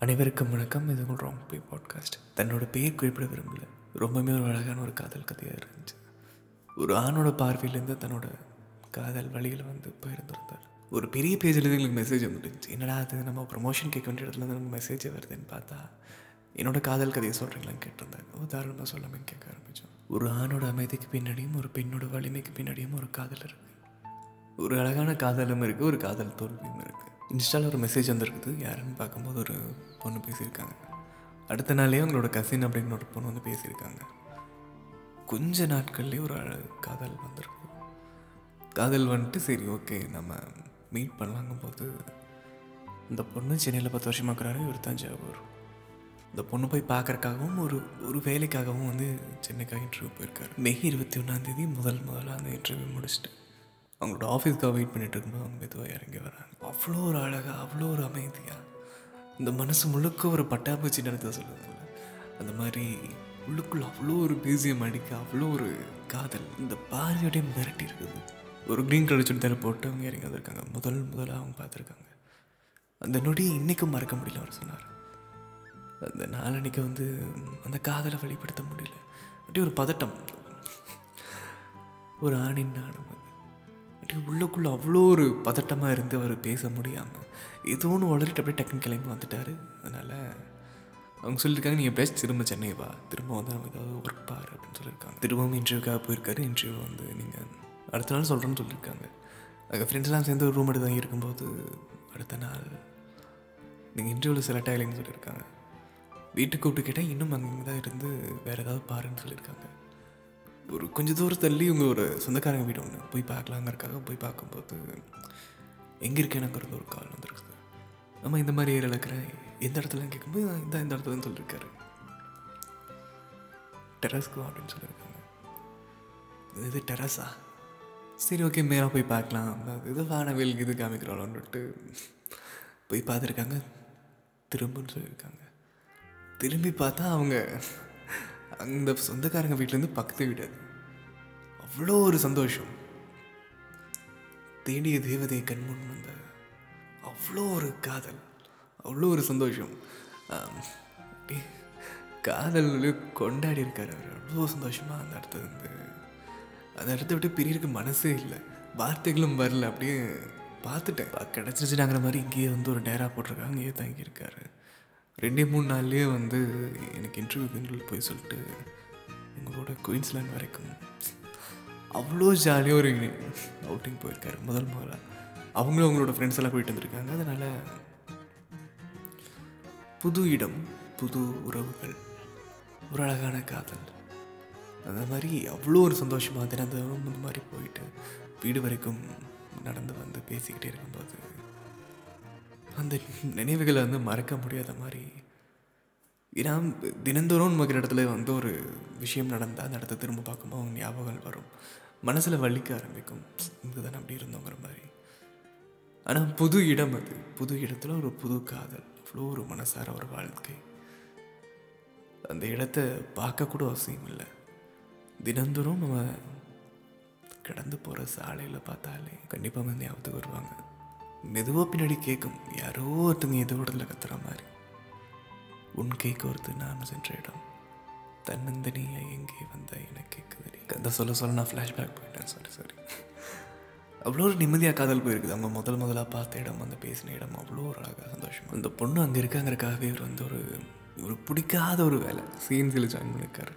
அனைவருக்கும் வணக்கம். இது உங்கள் ராங் பே பாட்காஸ்ட். தன்னோட பேர் குறிப்பிட விரும்பல. ரொம்பவுமே ஒரு அழகான ஒரு காதல் கதையாக இருந்துச்சு. ஒரு ஆணோட பார்வையிலேருந்து தன்னோட காதல் வழியில் வந்து போயிருந்திருந்தார் ஒரு பெரிய பேஜில் எங்களுக்கு மெசேஜ் வந்துடுச்சு. என்னடா அது? நம்ம ப்ரமோஷன் கேட்க வேண்டிய இடத்துல நமக்கு மெசேஜ் வருதுன்னு பார்த்தா என்னோட காதல் கதையை சொல்கிறீங்களான்னு கேட்டிருந்தாங்க உதாரணமாக சொல்லாமல் கேட்க ஆரம்பித்தோம் ஒரு ஆணோட அமைதிக்கு பின்னாடியும் ஒரு பெண்ணோட வலிமைக்கு பின்னாடியும் ஒரு காதல் இருக்குது ஒரு அழகான காதலும் இருக்குது ஒரு காதல் தோல்வியும் இருக்குது இன்ஸ்டாவில் ஒரு மெசேஜ் வந்திருக்குது. யாருன்னு பார்க்கும்போது ஒரு பொண்ணு பேசியிருக்காங்க. அடுத்த நாளே அவங்களோட கசின் அப்படின்னு ஒரு பொண்ணு வந்து பேசியிருக்காங்க. கொஞ்ச நாட்கள்லேயே ஒரு காதல் வந்திருக்கு. காதல் வந்துட்டு சரி ஓகே நம்ம மீட் பண்ணலாங்கும் போது இந்த பொண்ணு சென்னையில் பத்து வருஷமாக இருக்கிறாரு இவர் தஞ்சாவூர் இந்த பொண்ணு போய் பார்க்கறக்காகவும் ஒரு ஒரு வேலைக்காகவும் வந்து சென்னைக்காக இன்டர்வியூ போயிருக்காரு. மே இருபத்தி ஒன்றாந்தேதி முதல் முதலாக அந்த இன்டர்வியூ முடிச்சுட்டு. அவங்களோட ஆஃபீஸ்க்காக வெயிட் பண்ணிட்டு இருக்கும்போது அவங்க மெதுவாக இறங்கி வராங்க அவ்வளோ ஒரு அழகாக அவ்வளோ ஒரு அமைதியாக இந்த மனசு முழுக்க ஒரு பட்டாம்பூச்சி நடத்த சொல்லுவாங்கல்ல அந்த மாதிரி உள்ளுக்குள்ள அவ்வளோ ஒரு பீசியம் அடிக்க அவ்வளோ ஒரு காதல் இந்த பார்வையோடய மிரட்டி இருக்குது. ஒரு க்ரீன் கலர் சுடிதார் போட்டு அவங்க இறங்கி வந்திருக்காங்க. முதல் முதலாக அவங்க பார்த்துருக்காங்க. அந்த நொடியை இன்றைக்கும் மறக்க முடியல அவர் சொன்னார். அந்த நாளன்னைக்கு வந்து அந்த காதலை வெளிப்படுத்த முடியல. அப்படியே ஒரு பதட்டம். ஒரு ஆணின் நாணம் அது உள்ளக்குள்ளே உள்ளுக்குள்ளே அவ்வளோ ஒரு பதட்டமாக இருந்து அவர் பேச முடியாமல் ஏதோ ஒன்று உளறிட்டு அப்படியே டக்குன்னு கிளம்பி வந்துட்டார். அதனால் அவங்க சொல்லியிருக்காங்க நீங்கள் எப்படியாச்சும் திரும்ப சென்னை வா. திரும்ப வந்து நம்ம ஏதாவது ஒர்க் பாரு அப்படின்னு சொல்லியிருக்காங்க. திரும்பவும் இன்டர்வியூக்காக போயிருக்காரு. இன்டர்வியூ வந்து நீங்கள் அடுத்த நாள் சொல்கிறேன்னு சொல்லியிருக்காங்க. அங்கே ஃப்ரெண்ட்ஸ்லாம் சேர்ந்து ஒரு ரூம் எடுத்து தான் இருக்கும்போது அடுத்த நாள் நீங்கள் இன்டர்வியூவில் செலக்ட் ஆகலைன்னு சொல்லியிருக்காங்க. வீட்டுக்கு கூப்பிட்டு கேட்டால் இன்னும் அங்கே தான் இருந்து வேறு ஏதாவது பாருன்னு சொல்லியிருக்காங்க. ஒரு கொஞ்சம் தூரம் தள்ளி இவங்க ஒரு சொந்தக்காரங்க வீடு ஒன்று போய் பார்க்கலாங்கிறக்காக போய் பார்க்கும்போது எங்கே இருக்கேனுங்கிறது ஒரு கால் வந்துருக்குது நம்ம இந்த மாதிரி ஏரியாவில் இருக்கிறேன் எந்த இடத்துல கேட்கும்போது "நான் இந்த இந்த இடத்துலன்னு சொல்லியிருக்காரு டெரஸ்க்கு அப்படின்னு சொல்லியிருக்காங்க. இது டெரஸா? சரி ஓகே மேலே போய் பார்க்கலாம். இது வானவில் இது காமிக்கிறோம்னுட்டு போய் பார்த்துருக்காங்க. திரும்புன்னு சொல்லியிருக்காங்க. திரும்பி பார்த்தா அவங்க அந்த சொந்தக்காரங்க வீட்டிலேருந்து பக்கத்து வீடு அவ்வளோ ஒரு சந்தோஷம். தேடிய தேவதை கண்முன் வந்த அவ்வளோ ஒரு காதல் அவ்வளோ ஒரு சந்தோஷம். ஆம், காதல் கொண்டாடி இருக்கார் அவர். அவ்வளோ சந்தோஷமாக அந்த இடத்துல இருந்து. அந்த இடத்த விட்டு பிரியருக்கு மனசே இல்லை. வார்த்தைகளும் வரல. அப்படியே பார்த்துட்டேன். கிடச்சிருச்சுனாங்கிற மாதிரி இங்கேயே வந்து ஒரு டேரா போட்டிருக்காங்க. இங்கேயே தங்கியிருக்காரு. ரெண்டே மூணு நாள்லேயே வந்து எனக்கு இன்டர்வியூ போய் சொல்லிட்டு எங்களோட குயின்ஸ்லாண்ட் வரைக்கும் அவ்வளோ ஜாலியாக ஒரு அவுட்டிங் போயிருக்காரு முதல் முதலாக அவங்களும் அவங்களோட ஃப்ரெண்ட்ஸ் எல்லாம் போயிட்டு வந்திருக்காங்க. அதனால் புது இடம் புது உறவுகள் ஒரு அழகான காதல். அந்த மாதிரி அவ்வளோ ஒரு சந்தோஷமாக தினந்தோறும் இந்த மாதிரி போயிட்டு வீடு வரைக்கும் நடந்து வந்து பேசிக்கிட்டே இருக்கும்போது அந்த நினைவுகளை வந்து மறக்க முடியாத மாதிரி. ஏன்னா தினந்தோறும் நமக்கு இடத்துல வந்து ஒரு விஷயம் நடந்தால் அந்த இடத்த திரும்ப பார்க்கும்போது அவங்க ஞாபகங்கள் வரும். மனசில் வலிக்க ஆரம்பிக்கும். இதுதான் அப்படி இருந்தோங்கிற மாதிரி. ஆனால் புது இடம் அது. புது இடத்துல ஒரு புது காதல். அவ்வளோ ஒரு மனசார ஒரு வாழ்க்கை. அந்த இடத்த பார்க்கக்கூட அவசியம் இல்லை. தினந்தோறும் நம்ம கடந்து போகிற சாலையில் பார்த்தாலே கண்டிப்பாக வந்து ஞாபகத்துக்கு வருவாங்க. மெதுவாக பின்னாடி கேட்கும் யாரோ ஒருத்தங்க எதோ இடத்துல கத்துற மாதிரி. உன் கை கோர்த்து நான் சென்ற இடம். தன்னந்தனியாக எங்கே வந்தால் எனக்கு கேட்குது கதை சொல்ல சொல்ல நான் ஃப்ளாஷ்பேக் போயிட்டேன். சாரி சாரி அவ்வளோ ஒரு நிம்மதியாக காதல் போயிருக்குது. அவங்க முதல் முதலாக பார்த்த இடம் அந்த பேசின இடம் அவ்வளோ ஒரு அழகாக சந்தோஷம். அந்த பொண்ணு அங்கே இருக்காங்கிறக்காகவே இவர் வந்து ஒரு ஒரு பிடிக்காத ஒரு வேலை. சிஎன்சியில் ஜாயின் பண்ணியிருக்காரு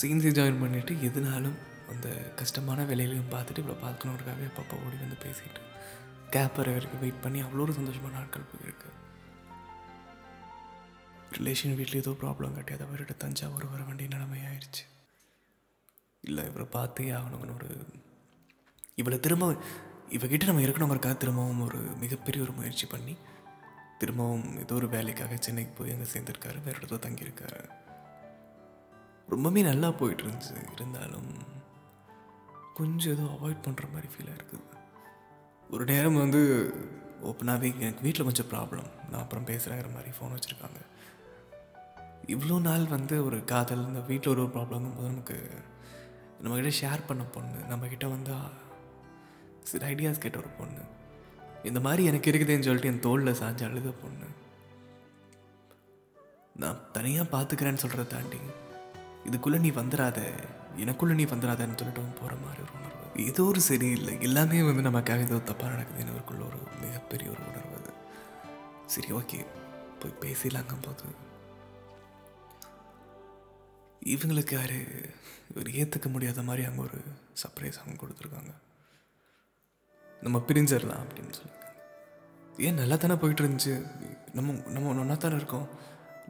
சிஎன்சி ஜாயின் பண்ணிவிட்டு எதுனாலும் அந்த கஷ்டமான வேலையிலையும் பார்த்துட்டு இவ்வளோ பார்க்கணுங்கிறக்காகவே அப்பப்போ ஓடி வந்து பேசிட்டு கேப் வரைக்கும் வெயிட் பண்ணி அவ்வளோ ஒரு சந்தோஷமான நாட்கள் போயிருக்கு. ரிலேஷன் வீட்டில் ஏதோ ப்ராப்ளம் காட்டி அவர் அவர்கிட்ட தஞ்சாவூர் வர வேண்டிய நிலைமை ஆயிடுச்சு இல்லை இவரை பார்த்தே ஆகணுங்கன்னு ஒரு இவளை திரும்ப இவகிட்ட நம்ம இருக்கணுங்கிறக்காக திரும்பவும் ஒரு மிகப்பெரிய ஒரு முயற்சி பண்ணி திரும்பவும் ஏதோ ஒரு வேலைக்காக சென்னைக்கு போய் அங்கே சேர்ந்துருக்காரு வேறு இடத்துல தங்கியிருக்காரு. ரொம்பவே நல்லா போயிட்டு இருந்துச்சு. இருந்தாலும் கொஞ்சம் ஏதோ அவாய்ட் பண்ணுற மாதிரி ஃபீலாக இருக்குது. ஒரு நேரம் வந்து ஓப்பனாகவே எனக்கு வீட்டில் கொஞ்சம் ப்ராப்ளம் நான் அப்புறம் பேசுகிறேங்கிற மாதிரி ஃபோன் வச்சுருக்காங்க. இவ்வளோ நாள் வந்து ஒரு காதல் இந்த வீட்டில் ஒரு ப்ராப்ளம் போது நமக்கு நம்மக்கிட்ட ஷேர் பண்ண பொண்ணு நம்மக்கிட்ட வந்து சில ஐடியாஸ் கேட்ட ஒரு பொண்ணு. இந்த மாதிரி எனக்கு இருக்குதுன்னு சொல்லிட்டு என் தோளில் சாஞ்சு அழுத பொண்ணு. நான் தனியாக பார்த்துக்கிறேன்னு சொல்கிறத தாண்டி இதுக்குள்ளே நீ வந்துடாத எனக்குள்ளே நீ வந்துடாதன்னு சொல்லிட்டு அவன் போகிற மாதிரி ஒரு உணர்வு. இது ஒரு சரியில்லை. எல்லாமே வந்து நமக்காக ஏதோ தப்பாக நடக்குதுன்னு அவருக்குள்ள ஒரு மிகப்பெரிய ஒரு உணர்வு அது. சரி ஓகே. போய் பேசிடலாங்கும் போது இவங்களுக்கு யாரு? இவர் ஏற்றுக்க முடியாத மாதிரி அங்கே ஒரு சர்ப்ரைஸ் அவங்க கொடுத்துருக்காங்க. நம்ம பிரிஞ்சிடலாம் அப்படின்னு சொல்லியிருக்காங்க. ஏன் நல்லா தானே போயிட்டு இருந்துச்சு? நம்ம நம்ம ஒன்றா தானே இருக்கோம்.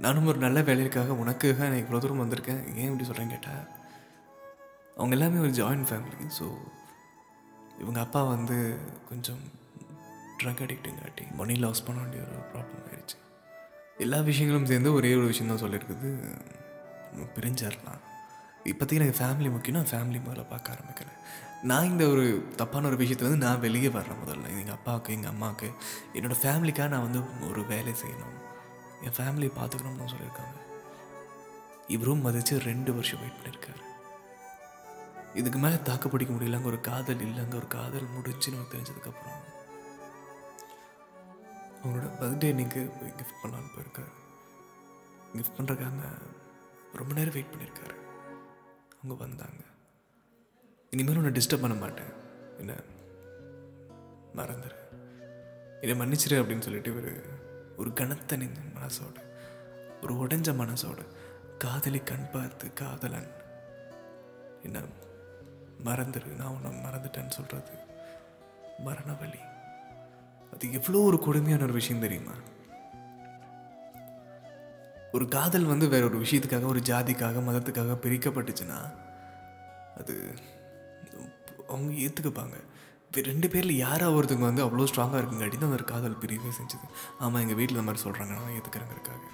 நானும் ஒரு நல்ல வேலைக்காக உனக்காக நான் இவ்வளோ தூரம் வந்திருக்கேன். ஏன் இப்படி சொல்கிறேன்னு கேட்டால் அவங்க எல்லாமே ஒரு ஜாயின்ட் ஃபேமிலி ஸோ இவங்க அப்பா வந்து கொஞ்சம் ட்ரக் அடிக்டுங்காட்டி மணி லாஸ் பண்ண வேண்டிய ஒரு ப்ராப்ளம் ஆயிடுச்சு எல்லா விஷயங்களும் சேர்ந்து ஒரே ஒரு விஷயம் தான் சொல்லியிருக்குது. பிரிஞ்சிடலாம் இப்போதைக்கு எனக்கு ஃபேமிலி முக்கியம் நான் ஃபேமிலி முதல்ல பார்க்க ஆரம்பிக்கிறேன் நான் இந்த ஒரு தப்பான ஒரு விஷயத்துலேருந்து நான் வெளியே வர்றேன் முதல்ல. எங்கள் அப்பாவுக்கு எங்கள் அம்மாவுக்கு என்னோடய ஃபேமிலிக்காக நான் வந்து ஒரு வேலை செய்யணும். என் ஃபேமிலியை பார்த்துக்கணும்னு சொல்லியிருக்காங்க. இவரும் மதித்து ரெண்டு வருஷம் வெயிட் பண்ணியிருக்காரு. இதுக்கு மேலே தாக்கு பிடிக்க முடியலங்க ஒரு காதல் இல்லைங்க ஒரு காதல் முடிஞ்சு நமக்கு தெரிஞ்சதுக்கப்புறம். அவங்களோட பர்த்டே அன்னைக்கு போய் கிஃப்ட் பண்ணலான்னு போயிருக்காரு. கிஃப்ட் பண்ணுறக்காங்க ரொம்ப நேரம் வெயிட் பண்ணியிருக்காரு. அவங்க வந்தாங்க. இனிமேல் உன்னை டிஸ்டர்ப் பண்ண மாட்டேன். என்ன? மறந்துடு இதை மன்னிச்சிரு அப்படின்னு சொல்லிட்டு இவர் ஒரு கனத்த நின்ற மனசோடு ஒரு உடைஞ்ச மனசோடு காதலி கண் பார்த்து காதலன் என்ன மறந்துடு நான் உன்னை மறந்துட்டேன்னு சொல்கிறது மரண வழி. அது எவ்வளோ ஒரு கொடுமையான ஒரு விஷயம் தெரியுமா? ஒரு காதல் வந்து வேற ஒரு விஷயத்துக்காக ஒரு ஜாதிக்காக மதத்துக்காக பிரிக்கப்பட்டுச்சுன்னா அது அவங்க ஏற்றுக்குப்பாங்க ரெண்டு பேரில் யாராக ஒருத்தவங்க வந்து அவ்வளோ ஸ்ட்ராங்காக இருக்குங்காட்டி தான் அந்த காதல் பிரியவே செஞ்சது. ஆமாம் எங்கள் வீட்டில் இந்த மாதிரி சொல்கிறாங்க நான் ஏற்றுக்கிறேங்கிறதுக்காக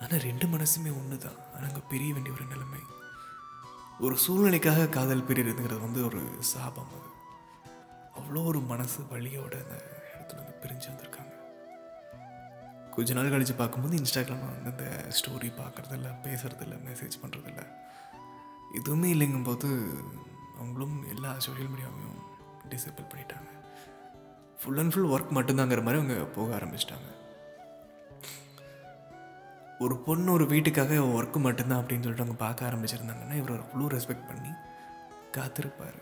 ஆனால் ரெண்டு மனசுமே ஒன்று தான் ஆனால் அங்கே பிரிய வேண்டிய ஒரு நிலைமை. ஒரு சூழ்நிலைக்காக காதல் பிரியறதுங்கிறது வந்து ஒரு சாபம் அது. அவ்வளோ ஒரு மனசு வழியோட அந்த இடத்துல வந்து பிரிஞ்சு வந்திருக்காங்க. கொஞ்ச நாள் கழித்து பார்க்கும்போது இன்ஸ்டாகிராமில் வந்து இந்த ஸ்டோரி பார்க்குறதில்ல பேசுகிறதில்ல மெசேஜ் பண்ணுறதில்ல எதுவுமே இல்லைங்கும்போது அவங்களும் எல்லா சோஷியல் மீடியாவையும் டிசேபிள் பண்ணிட்டாங்க. ஃபுல் அண்ட் ஃபுல் ஒர்க் மட்டும்தாங்கிற மாதிரி அவங்க போக ஆரம்பிச்சிட்டாங்க. ஒரு பொண்ணு ஒரு வீட்டுக்காக ஒர்க்கு மட்டும்தான் அப்படின்னு சொல்லிட்டு அவங்க பார்க்க ஆரம்பிச்சிருந்தாங்கன்னா இவர் அவ்வளோ ரெஸ்பெக்ட் பண்ணி காத்திருப்பார்.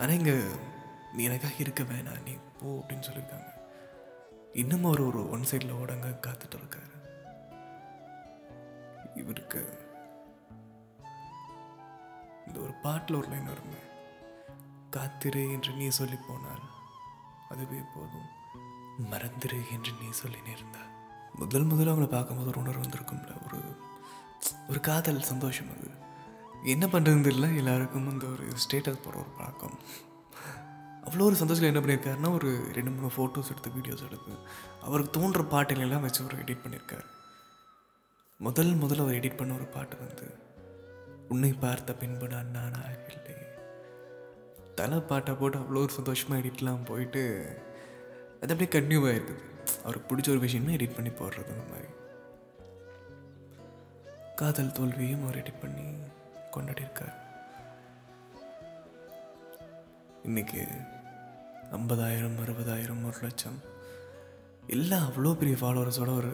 ஆனால் இங்கே நீ எனக்காக இருக்க வேணாம் நீ போ அப்படின்னு சொல்லியிருக்காங்க. இன்னும் அவர் ஒரு ஒன் சைடில் ஓடங்க காத்துட்டு இருக்காரு. இவருக்கு இந்த ஒரு பாட்டில் ஒரு லைன் வருங்க. காத்திரு என்று நீ சொல்லி போனால் அதுவே போதும். மறந்துரு என்று நீ சொல்லி நேர்ந்தால். முதல் முதல்ல அவங்கள பார்க்கும்போது ஒரு உணர்வு வந்திருக்கும்ல. ஒரு ஒரு காதல் சந்தோஷம் அது. என்ன பண்ணுறதுன்னு தெரியல. எல்லாருக்கும் இந்த ஒரு ஸ்டேட்டஸ் போடுற ஒரு பழக்கம். அவ்வளோ ஒரு சந்தோஷத்தில் என்ன பண்ணியிருக்காருன்னா ஒரு ரெண்டு மூணு ஃபோட்டோஸ் எடுத்து வீடியோஸ் எடுத்து அவருக்கு தோன்ற பாட்டுகளெல்லாம் வச்சு ஒரு எடிட் பண்ணியிருக்காரு. முதல் முதல்ல அவர் எடிட் பண்ண ஒரு பாட்டு வந்து உன்னை பார்த்த பின்பு நான் நானாக இல்லை தலை பாட்டை போட்டு அவ்வளோ ஒரு சந்தோஷமாக எடிட்லாம் போயிட்டு அது அப்படியே கன்டினியூ ஆகிருக்குது அவருக்கு பிடிச்ச ஒரு விஷயமே எடிட் பண்ணி போடுறது அந்த மாதிரி. காதல் தோல்வியும் அவர் எடிட் பண்ணி கொண்டாடிருக்கார் இன்னைக்கு ஐம்பதாயிரம் அறுபதாயிரம் ஒரு லட்சம் எல்லாம் அவ்வளோ பெரிய ஃபாலோவர்ஸோட ஒரு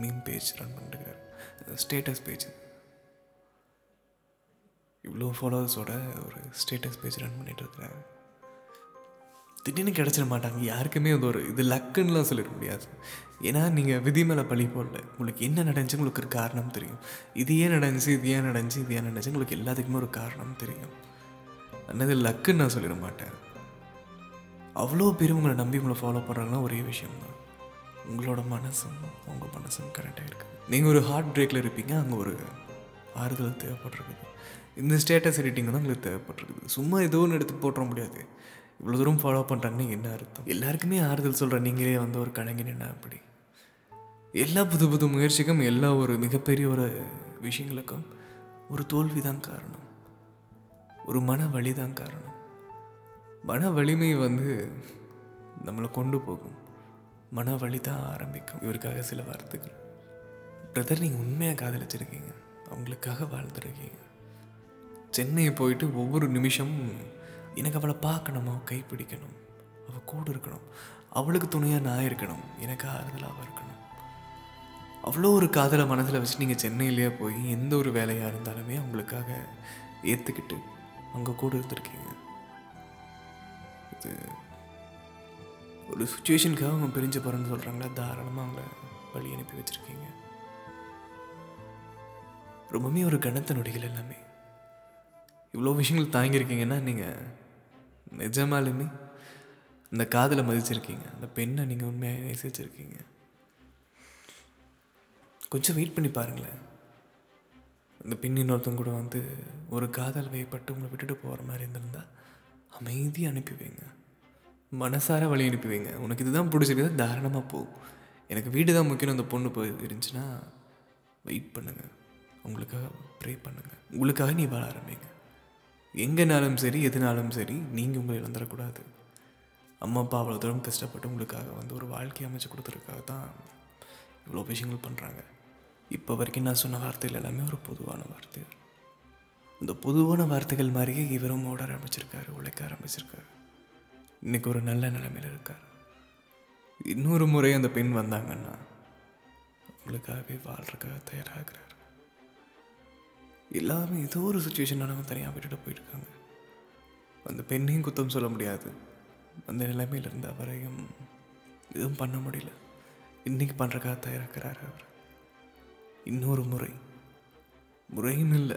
மீம் பேஜ் ரன் பண்ணிருக்கார். ஸ்டேட்டஸ் பேஜ் இவ்வளோ ஃபாலோவர்ஸோட ஒரு ஸ்டேட்டஸ் பேஜ் ரன் பண்ணிட்டு திடீர்னு கிடச்சிட மாட்டாங்க. யாருக்குமே அது ஒரு இது லக்குன்னுலாம் சொல்லிட முடியாது. ஏன்னா நீங்கள் விதி மேலே பழி போடல. உங்களுக்கு என்ன நடந்துச்சு? உங்களுக்கு ஒரு காரணம் தெரியும். இது ஏன் நடந்துச்சு? இது ஏன் நடந்துச்சு? இது ஏன் நடந்துச்சு? உங்களுக்கு எல்லாத்துக்குமே ஒரு காரணம் தெரியும். அன்னது லக்குன்னு நான் சொல்லிட மாட்டேன். அவ்வளோ பேர் உங்களை நம்பி உங்களை ஃபாலோ பண்ணுறாங்கன்னா ஒரே விஷயம்தான். உங்களோட மனசும் உங்கள் மனசும் கரெக்டாக இருக்குது நீங்கள் ஒரு ஹார்ட் பிரேக்கில் இருப்பீங்க. அங்கே ஒரு ஆறுதல் தேவைப்பட்டிருக்குது. இந்த ஸ்டேட்டஸ் எடிட்டிங் தான் உங்களுக்கு தேவைப்பட்டிருக்குது. சும்மா ஏதோ ஒன்று எடுத்து போட்டுற முடியாது. இவ்வளோ தூரம் ஃபாலோ பண்ணுறாங்கன்னு என்ன அர்த்தம்? எல்லாருக்குமே ஆறுதல் சொல்கிற நீங்களே வந்து ஒரு கலைஞன் என்ன அப்படி? எல்லா புது புது முயற்சிக்கும் எல்லா ஒரு மிகப்பெரிய ஒரு விஷயங்களுக்கும் ஒரு தோல்வி தான் காரணம். ஒரு மன வலி தான் காரணம். மன வலிமை வந்து நம்மளை கொண்டு போகும். மன வலி தான் ஆரம்பிக்கும். இவருக்காக சில வார்த்தைகள். பிரதர் நீங்கள் உண்மையாக காதலிச்சிருக்கீங்க. அவங்களுக்காக வாழ்ந்துருக்கீங்க. சென்னையை போயிட்டு ஒவ்வொரு நிமிஷமும் எனக்கு அவளை பார்க்கணுமா? கைப்பிடிக்கணும். அவள் கூட இருக்கணும். அவளுக்கு துணையாக நான் இருக்கணும். எனக்கு ஆறுதலாக இருக்கணும். அவ்வளோ ஒரு காதலை மனதில் வச்சு நீங்கள் சென்னையிலேயே போய் எந்த ஒரு வேலையாக இருந்தாலுமே அவங்களுக்காக ஏற்றுக்கிட்டு அங்கே கூட இருந்திருக்கீங்க. இது ஒரு சுச்சுவேஷனுக்காக அவங்க பிரிஞ்சு போகிறேன்னு சொல்கிறாங்களா தாராளமாக அவங்கள வழி அனுப்பி வச்சுருக்கீங்க. ரொம்பவுமே ஒரு கணத்த நொடிகள் எல்லாமே. இவ்வளோ விஷயங்கள் தாங்கியிருக்கீங்கன்னா நீங்கள் நிஜமாலுமே இந்த காதலை மதிச்சிருக்கீங்க. அந்த பெண்ணை நீங்கள் உண்மையாக நேசிச்சிருக்கீங்க. கொஞ்சம் வெயிட் பண்ணி பாருங்களேன். இந்த பெண் இன்னொருத்தங்க கூட வந்து ஒரு காதல் வயப்பட்டு உங்களை விட்டுட்டு போகிற மாதிரி இருந்திருந்தா அமைதியாக அனுப்பி வைங்க. மனசார வழி அனுப்பி வைங்க. உனக்கு இதுதான் பிடிச்சிருக்குது தாராளமாக போ. எனக்கு வீடு தான் முக்கியம் அந்த பொண்ணு போய் இருந்துச்சுன்னா வெயிட் பண்ணுங்கள் உங்களுக்காக ப்ரே பண்ணுங்கள் உங்களுக்காக நீ வாழ ஆரம்பிங்க. எங்கேனாலும் சரி எதுனாலும் சரி நீங்கள் உங்களை இழந்துடக்கூடாது. அம்மா அப்பா அவ்வளோ தூரம் கஷ்டப்பட்டு உங்களுக்காக வந்து ஒரு வாழ்க்கை அமைச்சு கொடுத்துருக்காக தான் இவ்வளோ விஷயங்கள் பண்ணுறாங்க இப்போ வரைக்கும் நான் சொன்ன வார்த்தைகள் எல்லாமே ஒரு பொதுவான வார்த்தைகள். இந்த பொதுவான வார்த்தைகள் மாதிரியே இவரும் ஓட ஆரம்பிச்சிருக்காரு உழைக்க ஆரம்பிச்சிருக்காரு. இன்றைக்கி ஒரு நல்ல நிலைமையில் இருக்கார். இன்னொரு முறை அந்த பெண் வந்தாங்கன்னா உங்களுக்காகவே வாழ்கிறக்காக தயாராகிறார். எல்லாருமே ஏதோ ஒரு சுச்சுவேஷன் அவங்க தனியாக விட்டுட்டு போயிருக்காங்க. அந்த பெண்ணையும் குத்தம் சொல்ல முடியாது. அந்த நிலைமையில் இருந்த அவரையும் எதுவும் பண்ண முடியல. இன்னைக்கு பண்ணுறக்காக தயாராகிறார் அவர். இன்னொரு முறை. முறையும் இல்லை.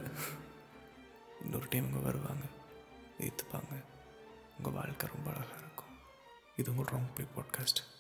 இன்னொரு டைம் இங்கே வருவாங்க. ஏற்றுப்பாங்க உங்கள் வாழ்க்கை ரொம்ப அழகாக இருக்கும். இது உங்கள் ராங் ப்ளே பாட்காஸ்ட்